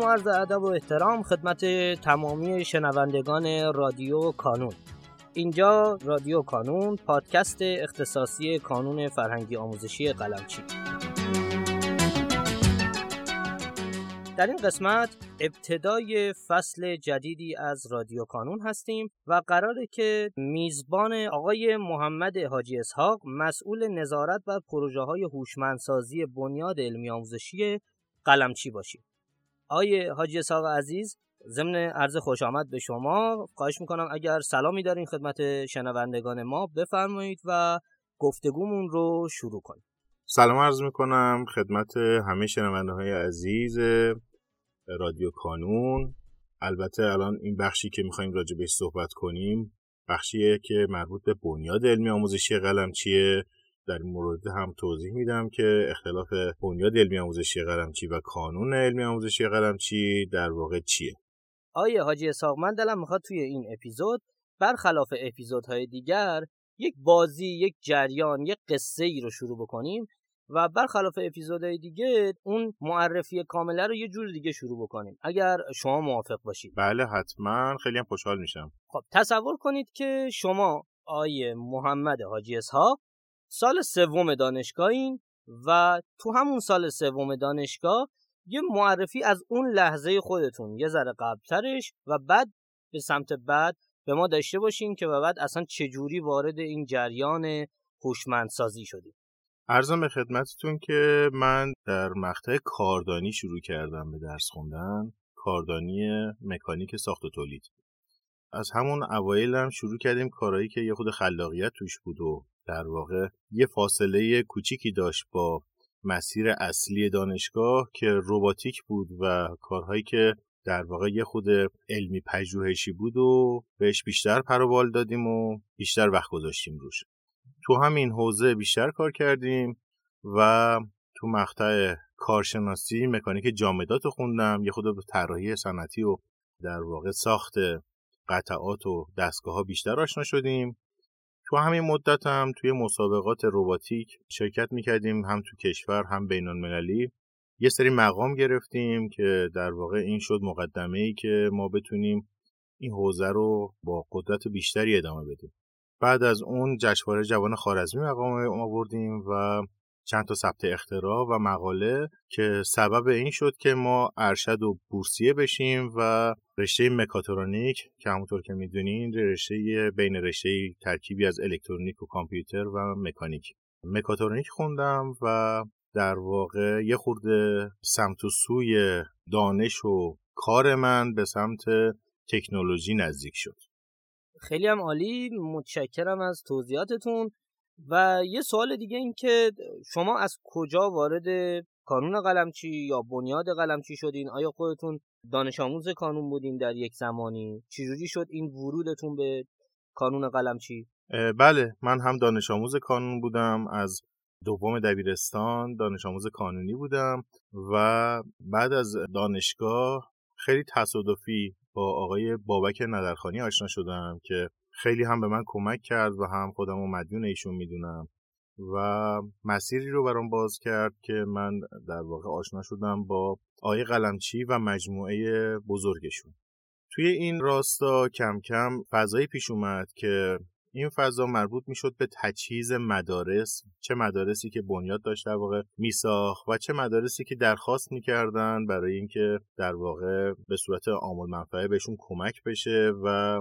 سلام و عرض ادب و احترام خدمت تمامی شنوندگان رادیو کانون. اینجا رادیو کانون پادکست اختصاصی کانون فرهنگی آموزشی قلمچی. در این قسمت ابتدای فصل جدیدی از رادیو کانون هستیم و قراره که میزبان آقای محمد حاجی اسحاق مسئول نظارت بر پروژه های هوشمندسازی بنیاد علمی آموزشی قلمچی باشیم. آقای حاجی اسحاق عزیز ضمن عرض خوش آمد به شما خواهش می‌کنم اگر سلامی دارین خدمت شنوندگان ما بفرمایید و گفتگومون رو شروع کنیم. سلام عرض می‌کنم خدمت همه شنونده های عزیز رادیو کانون. البته الان این بخشی که می‌خوایم راجع بهش صحبت کنیم بخشیه که مربوط به بنیاد علمی آموزشی قلمچیه در این مورد هم توضیح میدم که اختلاف بنیاد علمی آموزشی قلمچی و کانون علمی آموزشی قلمچی در واقع چیه؟ آیه حاجی اسحاق من دلم می‌خواد توی این اپیزود برخلاف اپیزودهای دیگر یک بازی یک جریان یک قصه ای رو شروع بکنیم و برخلاف اپیزودهای دیگه اون معرفی کامله رو یه جور دیگه شروع بکنیم. اگر شما موافق باشید. بله حتما. خیلی هم خوشحال میشم. خب تصور کنید که شما آیه محمد حاجی اسحاق سال سوم دانشگاهین و تو همون سال سوم دانشگاه یه معرفی از اون لحظه خودتون یه ذره قبلترش و بعد به سمت بعد به ما داشته باشین که و بعد اصلا چجوری وارد این جریان هوشمندسازی شدیم. ارزم به خدمتتون که من در مقطع کاردانی شروع کردم به درس خوندن. کاردانی مکانیک ساخت و تولید. از همون اوایل هم شروع کردیم کارهایی که یه خود خلاقیت توش بود و در واقع یه فاصله کوچیکی داشت با مسیر اصلی دانشگاه که روباتیک بود و کارهایی که در واقع یه خود علمی پژوهشی بود و بهش بیشتر پروبال دادیم و بیشتر وقت گذاشتیم روش. تو همین حوزه بیشتر کار کردیم و تو مقطع کارشناسی مکانیک جامدات خوندم یه خود طراحی صنعتی و در واقع ساخت قطعات و دستگاه ها بیشتر آشنا شدیم. تو همین مدت هم توی مسابقات روباتیک شرکت می‌کردیم هم تو کشور هم بین المللی یه سری مقام گرفتیم که در واقع این شد مقدمه ای که ما بتونیم این حوزه رو با قدرت بیشتری ادامه بدیم. بعد از اون جشنواره جوان خارزمی مقام آوردیم و چند تا ثبت اختراع و مقاله که سبب این شد که ما ارشد و بورسیه بشیم و رشته مکاترونیک که همونطور که می‌دونین رشته بین رشته ترکیبی از الکترونیک و کامپیوتر و مکانیک. مکاترونیک خوندم و در واقع یه خورده سمت و سوی دانش و کار من به سمت تکنولوژی نزدیک شد. خیلی هم عالی متشکرم از توضیحاتتون. و یه سوال دیگه این که شما از کجا وارد کانون قلمچی یا بنیاد قلمچی شدین؟ آیا خودتون دانش آموز کانون بودین در یک زمانی؟ چجوری شد این ورودتون به کانون قلمچی؟ بله من هم دانش آموز کانون بودم از دوم دبیرستان دانش آموز کانونی بودم و بعد از دانشگاه خیلی تصادفی با آقای بابک ندرخانی آشنا شدم که خیلی هم به من کمک کرد و هم خودم و مدیون ایشون می‌دونم. و مسیری رو برام باز کرد که من در واقع آشنا شدم با آقای قلمچی و مجموعه بزرگشون. توی این راستا کم کم فضایی پیش اومد که این فضا مربوط می‌شد به تجهیز مدارس. چه مدارسی که بنیاد داشت در واقع میساخت و چه مدارسی که درخواست می‌کردن برای اینکه در واقع به صورت آمول منفعه بهشون کمک بشه و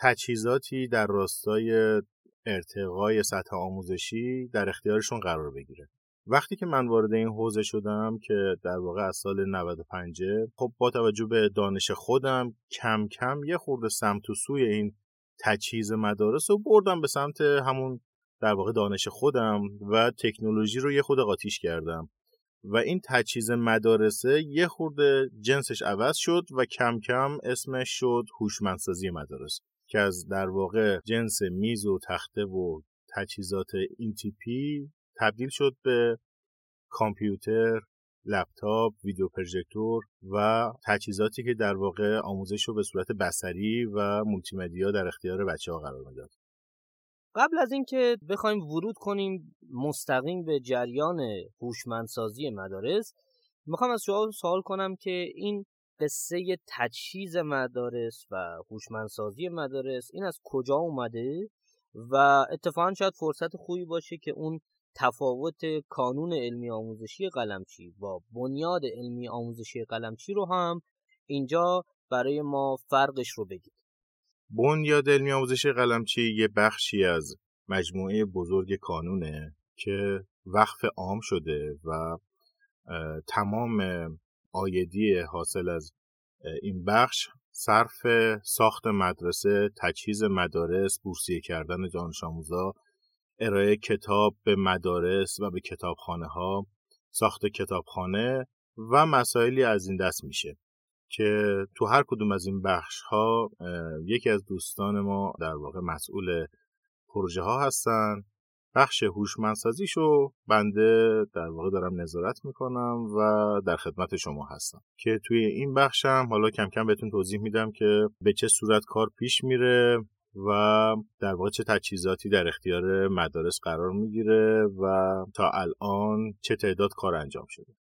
تجهیزاتی در راستای ارتقای سطح آموزشی در اختیارشون قرار بگیره. وقتی که من وارد این حوزه شدم که در واقع از سال 95 خب با توجه به دانش خودم کم کم یه خورده سمت و سوی این تجهیز مدارس رو بردم به سمت همون در واقع دانش خودم و تکنولوژی رو یه خود قاطیش کردم. و این تجهیز مدارسه یه خورده جنسش عوض شد و کم کم اسمش شد هوشمندسازی مدارس. که از در واقع جنس میز و تخته و تجهیزات این تیپی تبدیل شد به کامپیوتر لپتاپ، ویدیو پروژکتور و تجهیزاتی که در واقع آموزش رو به صورت بصری و مولتیمدیا در اختیار بچه ها قرار می‌داد. قبل از اینکه بخوایم ورود کنیم مستقیم به جریان هوشمندسازی مدارس می‌خوام از شما سوال کنم که این قصه تجهیز مدارس و هوشمندسازی مدارس این از کجا اومده؟ و اتفاقا شاید فرصت خوبی باشه که اون تفاوت کانون علمی آموزشی قلمچی با بنیاد علمی آموزشی قلمچی رو هم اینجا برای ما فرقش رو بگید. بنیاد علمی آموزشی قلمچی یه بخشی از مجموعه بزرگ کانونه که وقف عام شده و تمام آیدی حاصل از این بخش صرف ساخت مدرسه، تجهیز مدارس، بورسیه کردن دانش آموزا، ارائه کتاب به مدارس و به کتابخانه ها، ساخت کتابخانه و مسائلی از این دست میشه که تو هر کدوم از این بخش ها یکی از دوستان ما در واقع مسئول پروژه ها هستن. بخش هوشمندسازیشو بنده در واقع دارم نظارت می‌کنم و در خدمت شما هستم. که توی این بخشم حالا کم کم بهتون توضیح میدم که به چه صورت کار پیش میره و در واقع چه تجهیزاتی در اختیار مدارس قرار می‌گیره و تا الان چه تعداد کار انجام شده.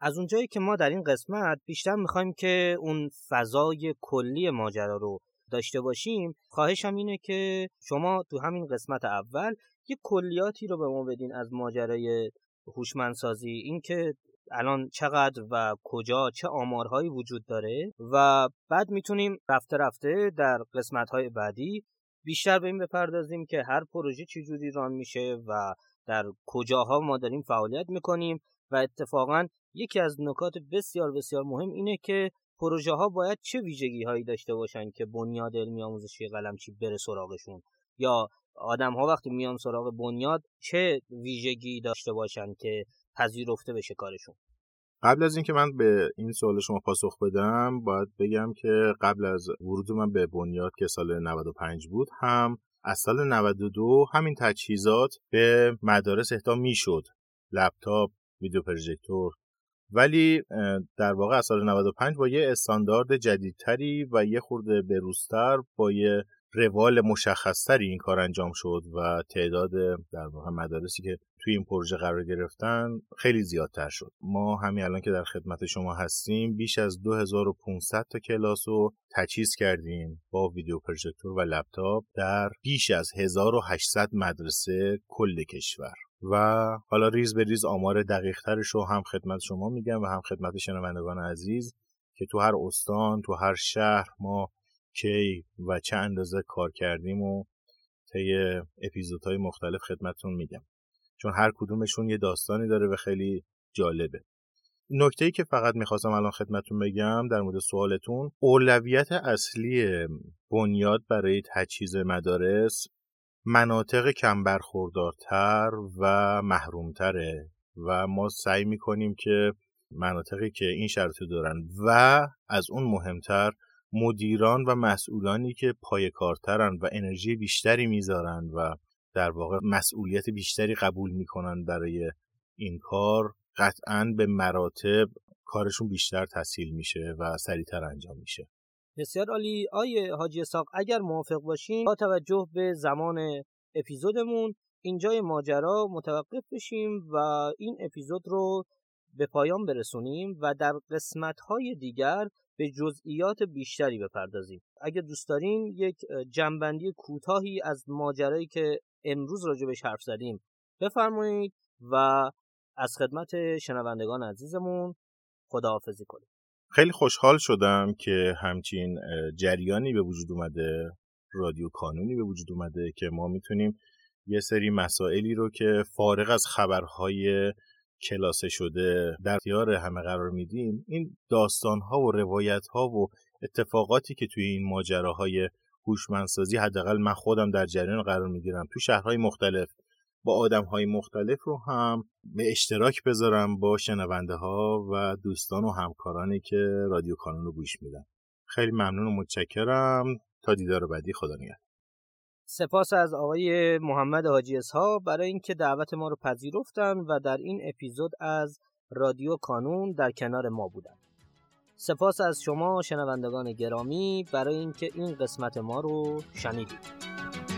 از اونجایی که ما در این قسمت بیشتر می‌خوایم که اون فضای کلی ماجرا رو داشته باشیم خواهشم اینه که شما تو همین قسمت اول یه کلیاتی رو به ما بدین از ماجرای هوشمندسازی. اینکه الان چقدر و کجا چه آمارهایی وجود داره و بعد می‌تونیم رفته رفته در قسمتهای بعدی بیشتر به این بپردازیم که هر پروژه چجوری ران میشه و در کجاها ما داریم فعالیت می‌کنیم و اتفاقا یکی از نکات بسیار بسیار مهم اینه که پروژه ها باید چه ویژگی هایی داشته باشن که بنیاد علمی آموزشی قلمچی بره سراغشون یا آدم ها وقتی میان سراغ بنیاد چه ویژگی داشته باشن که پذیرفته بشه کارشون؟ قبل از اینکه من به این سوال شما پاسخ بدم باید بگم که قبل از ورود من به بنیاد که سال 95 بود هم از سال 92 همین تجهیزات به مدارس اهدا می‌شد. لپتاپ ویدیو پروژکتور. ولی در واقع از سال 95 با یه استاندارد جدیدتری و یه خورده بروزتر با یه روال مشخصتری این کار انجام شد و تعداد در واقع مدارسی که توی این پروژه قرار گرفتن خیلی زیادتر شد. ما همین الان که در خدمت شما هستیم بیش از 2500 تا کلاس رو تجهیز کردیم با ویدیو پروژکتور و لپتاپ در بیش از 1800 مدرسه کل کشور. و حالا ریز به ریز آمار دقیق رو هم خدمت شما میگم و هم خدمت شنوندگان عزیز که تو هر استان تو هر شهر ما کی و چه اندازه کار کردیم و طی اپیزودهای مختلف خدمتتون میگم. چون هر کدومشون یه داستانی داره و خیلی جالبه. نکته ای که فقط می‌خواستم الان خدمتتون بگم در مورد سوالتون اولویت اصلی بنیاد برای تجهیز مدارس مناطق کم برخوردارتر و محرومتره و ما سعی می‌کنیم که مناطقی که این شرط دارن و از اون مهمتر مدیران و مسئولانی که پای کارترن و انرژی بیشتری می‌ذارن و در واقع مسئولیت بیشتری قبول می‌کنن برای این کار قطعا به مراتب کارشون بیشتر تسهیل میشه و سریعتر انجام میشه. بسیار عالی. آیه حاجی ساق اگر موافق باشین با توجه به زمان اپیزودمون اینجای ماجرا متوقف بشیم و این اپیزود رو به پایان برسونیم و در قسمت های دیگر به جزئیات بیشتری بپردازیم. اگه دوست دارین یک جنبندی کوتاهی از ماجرایی که امروز راجبش حرف زدیم بفرمایید و از خدمت شنوندگان عزیزمون خداحافظی کنیم. خیلی خوشحال شدم که همچین جریانی به وجود اومده رادیو کانونی به وجود اومده که ما می‌تونیم یه سری مسائلی رو که فارغ از خبرهای کلاسه شده در اختیار همه قرار میدیم این داستان ها و روایت ها و اتفاقاتی که توی این ماجراهای هوشمندسازی حداقل من خودم در جریان قرار می‌گیرم. تو شهرهای مختلف با آدم های مختلف رو هم به اشتراک بذارم با شنونده ها و دوستان و همکارانی که رادیو کانون رو گوش میدن. خیلی ممنون و متشکرم. تا دیدار بعدی خدا نگهدار. سپاس از آقای محمد حاجی اسحاق برای اینکه دعوت ما رو پذیرفتن و در این اپیزود از رادیو کانون در کنار ما بودن. سپاس از شما شنوندگان گرامی برای اینکه این قسمت ما رو شنیدید.